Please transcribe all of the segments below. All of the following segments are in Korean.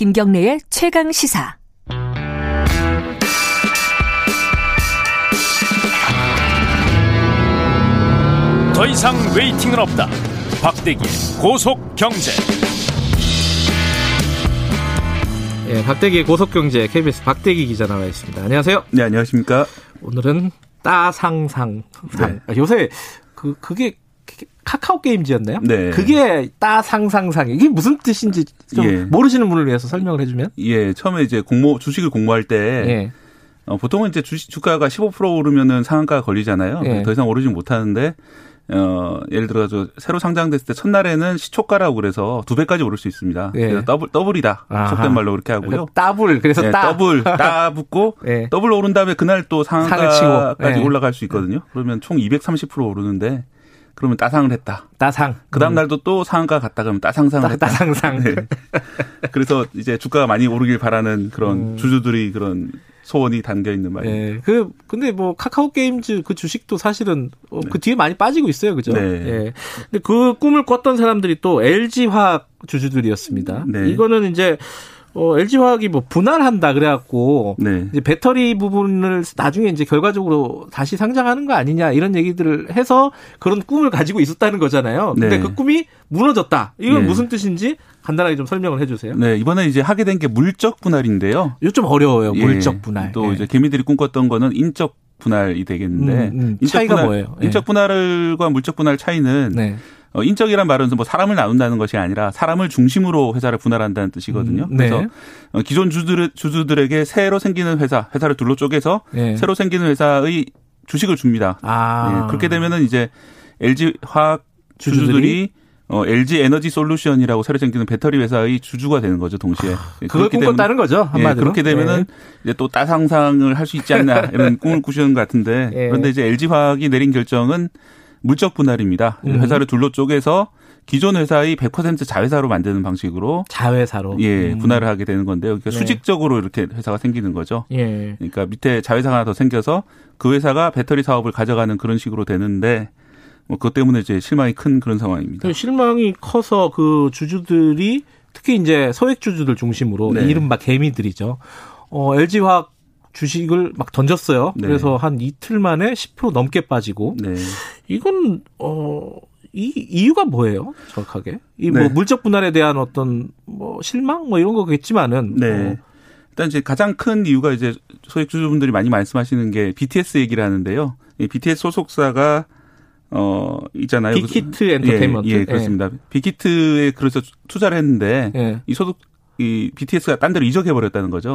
김경래의 최강 시사. 더 이상 웨이팅은 없다. 박대기 고속 경제. 예, 박대기 고속 경제 KBS 박대기 기자 나와 있습니다. 안녕하세요. 네, 안녕하십니까. 오늘은 따상상. 네. 아, 요새 그 그게 카카오 게임즈였나요? 네. 그게 따상상상 이게 무슨 뜻인지 좀 예. 모르시는 분을 위해서 설명을 해주면. 예, 처음에 이제 공모, 주식을 공모할 때, 예. 어, 보통은 이제 주식, 주가가 15% 오르면은 상한가가 걸리잖아요. 예. 더 이상 오르지 못하는데, 어, 예를 들어서 새로 상장됐을 때 첫날에는 시초가라고 그래서 두 배까지 오를 수 있습니다. 예. 그래서 더블, 더블이다. 아하. 속된 말로 그렇게 하고요. 따블 그래서 예, 따 더블, 따 붙고, 예. 더블 오른 다음에 그날 또 상한가까지 치고. 예. 올라갈 수 있거든요. 그러면 총 230% 오르는데, 그러면 따상을 했다. 따상. 그 다음 날도 또 상한가 갔다 그러면 따상상을 따, 했다. 따상상. 네. 그래서 이제 주가가 많이 오르길 바라는 그런 주주들이 그런 소원이 담겨 있는 말이에요. 예. 그 근데 뭐 카카오 게임즈 그 주식도 사실은 어, 그 뒤에 많이 빠지고 있어요, 그죠? 네. 예. 근데 그 꿈을 꿨던 사람들이 또 LG 화학 주주들이었습니다. 네. 이거는 이제 어, LG 화학이 뭐 분할한다 그래갖고 네. 이제 배터리 부분을 나중에 이제 결과적으로 다시 상장하는 거 아니냐 이런 얘기들을 해서 그런 꿈을 가지고 있었다는 거잖아요. 근데 네. 그 꿈이 무너졌다. 이건 네. 무슨 뜻인지 간단하게 좀 설명을 해주세요. 네, 이번에 이제 하게 된 게 물적 분할인데요. 이거 좀 어려워요. 예, 물적 분할. 또 예. 이제 개미들이 꿈꿨던 거는 인적 분할이 되겠는데 음, 음. 인적 차이가 분할, 뭐예요? 예. 인적 분할과 물적 분할 차이는 네. 어, 인적이란 말은 뭐 사람을 나눈다는 것이 아니라 사람을 중심으로 회사를 분할한다는 뜻이거든요. 음, 네. 그래서 어, 기존 주주들, 주주들에게 새로 생기는 회사, 회사를 둘로 쪼개서 예. 새로 생기는 회사의 주식을 줍니다. 아. 예, 그렇게 되면은 이제 LG 화학 주주들이? 주주들이 어, LG 에너지 솔루션이라고 새로 생기는 배터리 회사의 주주가 되는 거죠 동시에. 예, 그걸 꿈꿨다는 거죠 예, 한마디로. 그렇게 되면은 이제 또 따상상을 할 수 있지 않나 이런 꿈을 꾸시는 것 같은데 예. 그런데 이제 LG 화학이 내린 결정은 물적 분할입니다. 음. 회사를 둘로 쪼개서 기존 회사의 100% 자회사로 만드는 방식으로 자회사로. 예 음. 분할을 하게 되는 건데요. 그러니까 네. 수직적으로 이렇게 회사가 생기는 거죠. 예. 그러니까 밑에 자회사가 하나 더 생겨서 그 회사가 배터리 사업을 가져가는 그런 식으로 되는데 뭐 그것 때문에 이제 실망이 큰 그런 상황입니다. 그 실망이 커서 그 주주들이 특히 이제 소액 주주들 중심으로 네. 이른바 개미들이죠. 어, LG 화학 주식을 막 던졌어요. 네. 그래서 한 이틀 만에 10% 넘게 빠지고 네. 이건 어. 이 이유가 뭐예요? 정확하게 이뭐 네. 물적 분할에 대한 어떤 뭐 실망 뭐 이런 거겠지만은 네. 어, 일단 이제 가장 큰 이유가 이제 소액 주주분들이 많이 말씀하시는 게 BTS 얘기를 하는데요. 이 BTS 소속사가 어 있잖아요. 빅히트 그- 엔터테인먼트. 예, 예, 그렇습니다. 빅히트에 그래서 투자를 했는데 예. 이 소속 이 BTS가 딴 데로 이적해 버렸다는 거죠.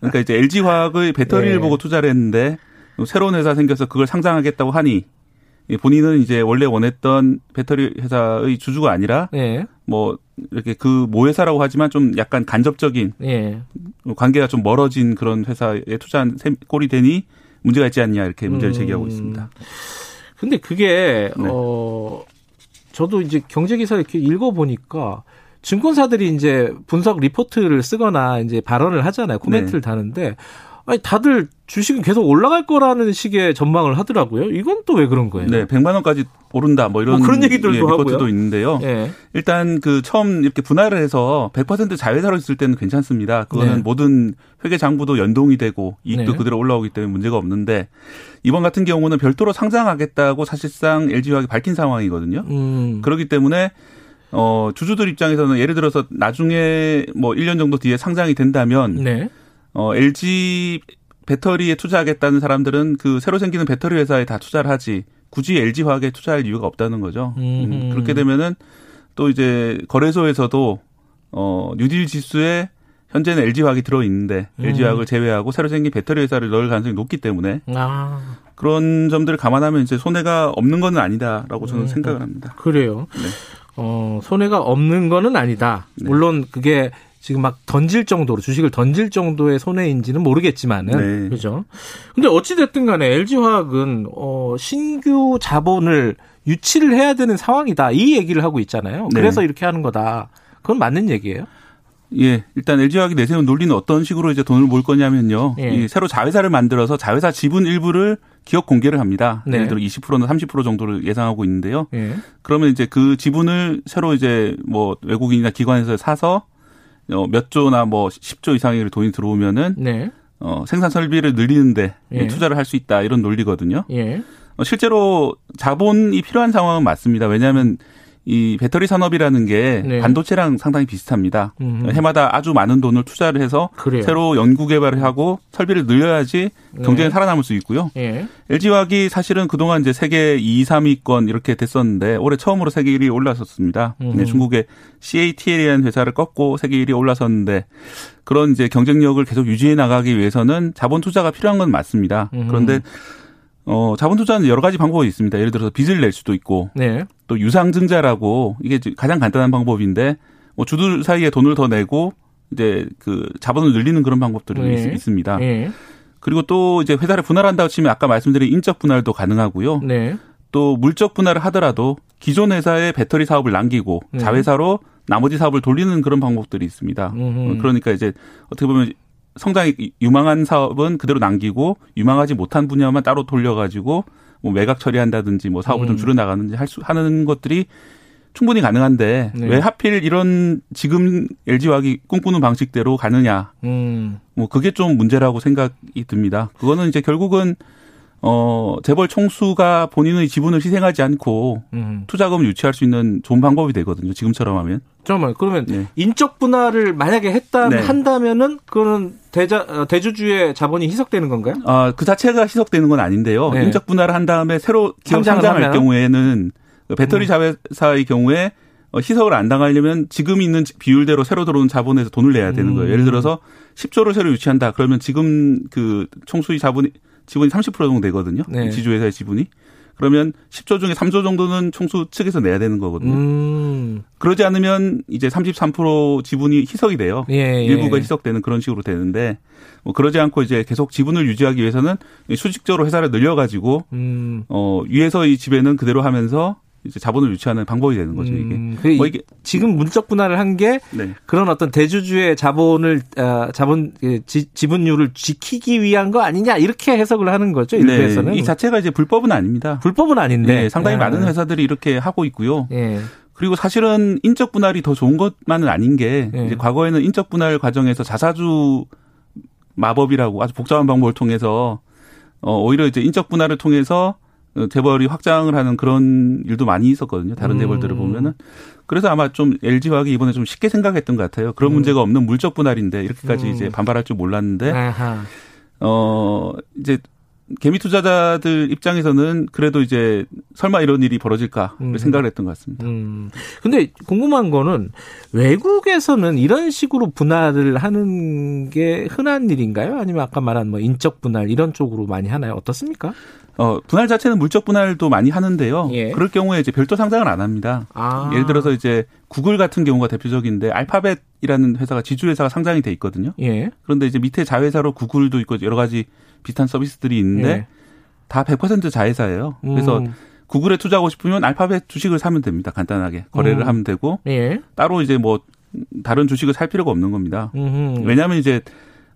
그러니까 이제 LG 화학의 배터리를 예. 보고 투자를 했는데 새로운 회사 생겨서 그걸 상장하겠다고 하니 이 본인은 이제 원래 원했던 배터리 회사의 주주가 아니라 예. 뭐 이렇게 그 모회사라고 하지만 좀 약간 간접적인 예. 관계가 좀 멀어진 그런 회사에 투자한 셈- 꼴이 되니 문제가 있지 않냐 이렇게 문제를 음. 제기하고 있습니다. 근데 그게 네. 어 저도 이제 경제 기사 이렇게 읽어 보니까 증권사들이 이제 분석 리포트를 쓰거나 이제 발언을 하잖아요. 코멘트를 네. 다는데 아니 다들 주식은 계속 올라갈 거라는 식의 전망을 하더라고요. 이건 또 왜 그런 거예요? 네, 100만 원까지 오른다 뭐 이런 뭐 그런 얘기들도 예, 리포트도. 있는데요. 예. 일단 그 처음 이렇게 분할을 해서 100% 자회사로 있을 때는 괜찮습니다. 그거는 네. 모든 회계 장부도 연동이 되고 이익도 네. 그대로 올라오기 때문에 문제가 없는데 이번 같은 경우는 별도로 상장하겠다고 사실상 LG화학이 밝힌 상황이거든요. 음. 그렇기 때문에 어 주주들 입장에서는 예를 들어서 나중에 뭐 1년 정도 뒤에 상장이 된다면 네. 어 LG 배터리에 투자하겠다는 사람들은 그 새로 생기는 배터리 회사에 다 투자를 하지 굳이 LG 화학에 투자할 이유가 없다는 거죠. 음. 음, 그렇게 되면은 또 이제 거래소에서도 어 뉴딜 지수에 현재는 LG 화학이 들어 있는데 음. LG 화학을 제외하고 새로 생긴 배터리 회사를 넣을 가능성이 높기 때문에 아 그런 점들을 감안하면 이제 손해가 없는 건 아니다라고 저는 음. 생각을 합니다. 그래요. 네. 어 손해가 없는 거는 아니다. 네. 물론 그게 지금 막 던질 정도로 주식을 던질 정도의 손해인지는 모르겠지만은 네. 그죠. 근데 어찌 됐든 간에 LG 화학은 어 신규 자본을 유치를 해야 되는 상황이다. 이 얘기를 하고 있잖아요. 네. 그래서 이렇게 하는 거다. 그건 맞는 얘기예요? 예, 일단 LG화학이 내세운 논리는 어떤 식으로 이제 돈을 모을 거냐면요. 예. 이 새로 자회사를 만들어서 자회사 지분 일부를 기업 공개를 합니다. 네. 예를 들어 20%나 30% 정도를 예상하고 있는데요. 예. 그러면 이제 그 지분을 새로 이제 뭐 외국인이나 기관에서 사서 어, 몇 조나 뭐 10조 이상의 돈이 들어오면은 네. 어, 생산 설비를 늘리는데 예. 투자를 할 수 있다 이런 논리거든요. 예. 어, 실제로 자본이 필요한 상황은 맞습니다. 왜냐하면 이 배터리 산업이라는 게 네. 반도체랑 상당히 비슷합니다. 음흠. 해마다 아주 많은 돈을 투자를 해서 그래요. 새로 연구 개발을 하고 설비를 늘려야지 경쟁에 네. 살아남을 수 있고요. 예. LG화학이 사실은 그동안 이제 세계 2, 3위권 이렇게 됐었는데 올해 처음으로 세계 1위 올라섰습니다. 음. 네, 중국의 CATL이라는 회사를 꺾고 세계 1위 올라섰는데 그런 이제 경쟁력을 계속 유지해 나가기 위해서는 자본 투자가 필요한 건 맞습니다. 음. 그런데 어 자본 투자는 여러 가지 방법이 있습니다. 예를 들어서 빚을 낼 수도 있고 네. 또 유상증자라고 이게 가장 간단한 방법인데 뭐 주들 사이에 돈을 더 내고 이제 그 자본을 늘리는 그런 방법들이 네. 있- 있습니다. 예. 그리고 또 이제 회사를 분할한다고 치면 아까 말씀드린 인적 분할도 가능하고요. 네. 또 물적 분할을 하더라도 기존 회사의 배터리 사업을 남기고 네. 자회사로 나머지 사업을 돌리는 그런 방법들이 있습니다. 음흠. 그러니까 이제 어떻게 보면 성장이 유망한 사업은 그대로 남기고 유망하지 못한 분야만 따로 돌려가지고 뭐 매각 처리한다든지 뭐 사업을 음. 좀 줄여 나가는지 할 수 하는 것들이 충분히 가능한데 네. 왜 하필 이런 지금 LG화학이 꿈꾸는 방식대로 가느냐 음. 뭐 그게 좀 문제라고 생각이 듭니다. 그거는 이제 결국은 어 재벌 총수가 본인의 지분을 희생하지 않고 음. 투자금을 유치할 수 있는 좋은 방법이 되거든요. 지금처럼 하면. 잠깐만 그러면 네. 인적 분할을 만약에 했다 네. 한다면은 그거는 대자 어, 대주주의 자본이 희석되는 건가요? 아, 그 자체가 희석되는 건 아닌데요. 네. 인적 분할을 한 다음에 새로 기업 상장할 하면? 음. 경우에는 그 배터리 자회사의 경우에 어, 희석을 안 당하려면 지금 있는 비율대로 새로 들어온 자본에서 돈을 내야 되는 거예요. 음. 예를 들어서 10조를 새로 유치한다. 그러면 지금 그 총수의 자본이 지분이 30% 정도 되거든요. 네. 지주회사의 지분이. 그러면 10조 중에 3조 정도는 총수 측에서 내야 되는 거거든요. 음. 그러지 않으면 이제 33% 지분이 희석이 돼요. 예, 예. 일부가 희석되는 그런 식으로 되는데 뭐 그러지 않고 이제 계속 지분을 유지하기 위해서는 수직적으로 회사를 늘려가지고 음. 어 위에서 이 지배는 그대로 하면서 이제 자본을 유치하는 방법이 되는 거죠 이게. 음, 그뭐 이- 이게 지금 문적 분할을 한게 네. 그런 어떤 대주주의 자본을 어, 자본 그 지, 지분율을 지키기 위한 거 아니냐 이렇게 해석을 하는 거죠 일부에서는 네. 이 자체가 이제 불법은 아닙니다. 불법은 아닌데 네, 상당히 아, 많은 회사들이 이렇게 하고 있고요. 예. 그리고 사실은 인적 분할이 더 좋은 것만은 아닌 게 네. 이제 과거에는 인적 분할 과정에서 자사주 마법이라고 아주 복잡한 방법을 통해서 어 오히려 이제 인적 분할을 통해서 어, 재벌이 확장을 하는 그런 일도 많이 있었거든요. 다른 음. 재벌들을 보면은 그래서 아마 좀 LG화학이 이번에 좀 쉽게 생각했던 것 같아요. 그런 문제가 없는 물적 분할인데 이렇게까지 음. 이제 반발할 줄 몰랐는데 아하. 어 이제 개미 투자자들 입장에서는 그래도 이제 설마 이런 일이 벌어질까 음. 생각을 했던 것 같습니다. 음. 근데 궁금한 거는 외국에서는 이런 식으로 분할을 하는 게 흔한 일인가요? 아니면 아까 말한 뭐 인적 분할 이런 쪽으로 많이 하나요? 어떻습니까? 어, 분할 자체는 물적 분할도 많이 하는데요. 예. 그럴 경우에 이제 별도 상장을 안 합니다. 아. 예를 들어서 이제 구글 같은 경우가 대표적인데 알파벳이라는 회사가 지주회사가 상장이 돼 있거든요. 예. 그런데 이제 밑에 자회사로 구글도 있고 여러 가지 비슷한 서비스들이 있는데 예. 다 100% 자회사예요. 그래서 음. 구글에 투자하고 싶으면 알파벳 주식을 사면 됩니다. 간단하게 거래를 음. 하면 되고 예. 따로 이제 뭐 다른 주식을 살 필요가 없는 겁니다. 음흠. 왜냐하면 이제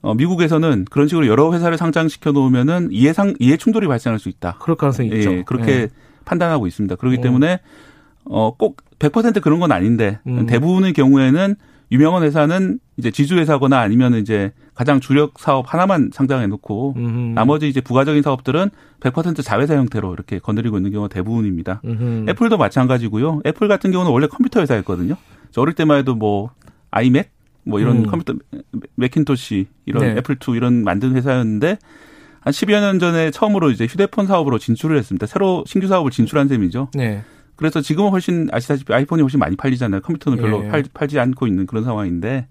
어, 미국에서는 그런 식으로 여러 회사를 상장시켜 놓으면은 이해상 이해 충돌이 발생할 수 있다. 그럴 가능성이 있죠. 예, 그렇게 예. 판단하고 있습니다. 그렇기 음. 때문에 어, 꼭 100% 그런 건 아닌데 음. 대부분의 경우에는 유명한 회사는 이제 지주회사거나 아니면 이제 가장 주력 사업 하나만 상장해 놓고 음흠. 나머지 이제 부가적인 사업들은 100% 자회사 형태로 이렇게 건드리고 있는 경우가 대부분입니다. 음흠. 애플도 마찬가지고요. 애플 같은 경우는 원래 컴퓨터 회사였거든요. 저 어릴 때만 해도 뭐 아이맥 뭐 이런 음. 컴퓨터 맥킨토시 이런 네. 애플 2 이런 만든 회사였는데 한 10여 년 전에 처음으로 이제 휴대폰 사업으로 진출을 했습니다. 새로 신규 사업을 진출한 셈이죠. 네. 그래서 지금은 훨씬 아시다시피 아이폰이 훨씬 많이 팔리잖아요. 컴퓨터는 별로 예. 팔, 팔지 않고 있는 그런 상황인데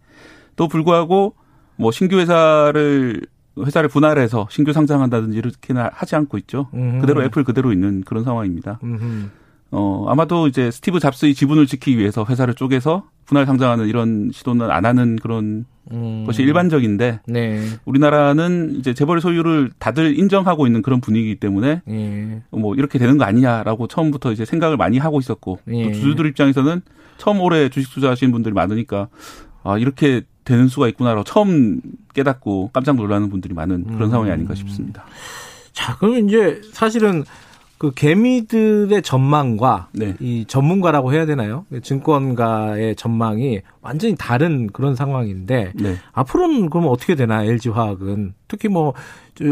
또 불구하고 뭐 신규 회사를 회사를 분할해서 신규 상장한다든지 이렇게는 하지 않고 있죠. 음흠. 그대로 애플 그대로 있는 그런 상황입니다. 음흠. 어, 아마도 이제 스티브 잡스의 지분을 지키기 위해서 회사를 쪼개서 분할 상장하는 이런 시도는 안 하는 그런 음. 것이 일반적인데 네. 우리나라는 이제 재벌의 소유를 다들 인정하고 있는 그런 분위기이기 때문에 예. 뭐 이렇게 되는 거 아니냐라고 처음부터 이제 생각을 많이 하고 있었고 예. 또 주주들 입장에서는 처음 올해 주식 투자하시는 분들이 많으니까 아 이렇게 되는 수가 있구나라고 처음 깨닫고 깜짝 놀라는 분들이 많은 그런 음. 상황이 아닌가 싶습니다. 자, 그럼 이제 사실은 그 개미들의 전망과 네. 이 전문가라고 해야 되나요? 증권가의 전망이 완전히 다른 그런 상황인데 네. 앞으로는 그러면 어떻게 되나 LG 화학은 특히 뭐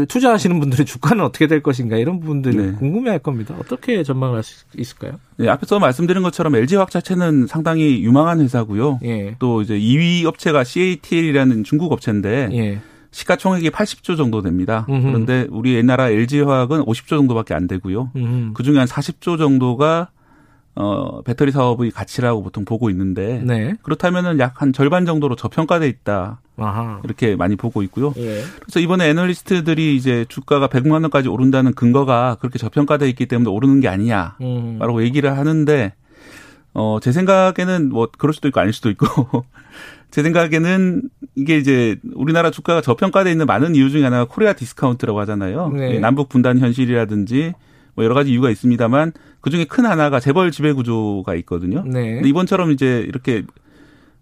투자하시는 분들의 주가는 어떻게 될 것인가 이런 부분들이 네. 궁금해할 겁니다. 어떻게 전망을 할 수 있을까요? 네, 앞에서 말씀드린 것처럼 LG화학 자체는 상당히 유망한 회사고요. 예. 또 이제 2위 업체가 CATL이라는 중국 업체인데 예. 시가총액이 80조 정도 됩니다. 음흠. 그런데 우리 옛나라 LG화학은 50조 정도밖에 안 되고요. 음. 그 중에 한 40조 정도가 어 배터리 사업의 가치라고 보통 보고 있는데 네. 그렇다면은 약 한 절반 정도로 저평가돼 있다 아하. 이렇게 많이 보고 있고요. 예. 그래서 이번에 애널리스트들이 이제 주가가 100만 원까지 오른다는 근거가 그렇게 저평가돼 있기 때문에 오르는 게 아니냐라고 음. 얘기를 하는데 어 제 생각에는 뭐 그럴 수도 있고 아닐 수도 있고 제 생각에는 이게 이제 우리나라 주가가 저평가돼 있는 많은 이유 중에 하나가 코리아 디스카운트라고 하잖아요. 네. 남북 분단 현실이라든지 뭐 여러 가지 이유가 있습니다만 그 중에 큰 하나가 재벌 지배 구조가 있거든요. 네. 근데 이번처럼 이제 이렇게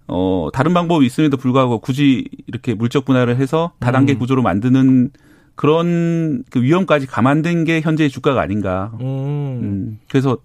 어 다른 방법이 있음에도 불구하고 굳이 이렇게 물적 분할을 해서 다단계 음. 구조로 만드는 그런 그 위험까지 감안된 게 현재의 주가가 아닌가. 음. 음. 그래서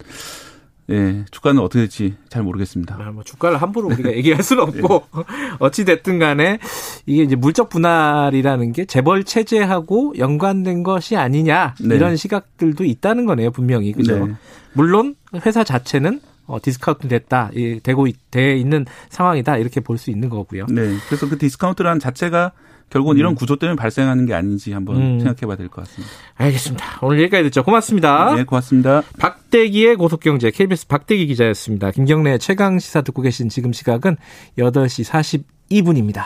예, 주가는 어떻게 될지 잘 모르겠습니다. 아, 뭐 주가를 함부로 우리가 얘기할 수는 네. 없고 어찌 됐든 간에 이게 이제 물적 분할이라는 게 재벌 체제하고 연관된 것이 아니냐 네. 이런 시각들도 있다는 거네요 분명히 그죠. 네. 물론 회사 자체는 어, 디스카운트 됐다 이, 되고 있, 돼 있는 상황이다 이렇게 볼 수 있는 거고요. 네. 그래서 그 디스카운트라는 자체가 결국은 이런 구조 때문에 발생하는 게 아닌지 한번 음. 생각해 봐야 될 것 같습니다. 알겠습니다. 오늘 여기까지 듣죠. 고맙습니다. 네, 고맙습니다. 박대기의 고속경제 KBS 박대기 기자였습니다. 김경래 최강 시사 듣고 계신 지금 시각은 8시 42분입니다.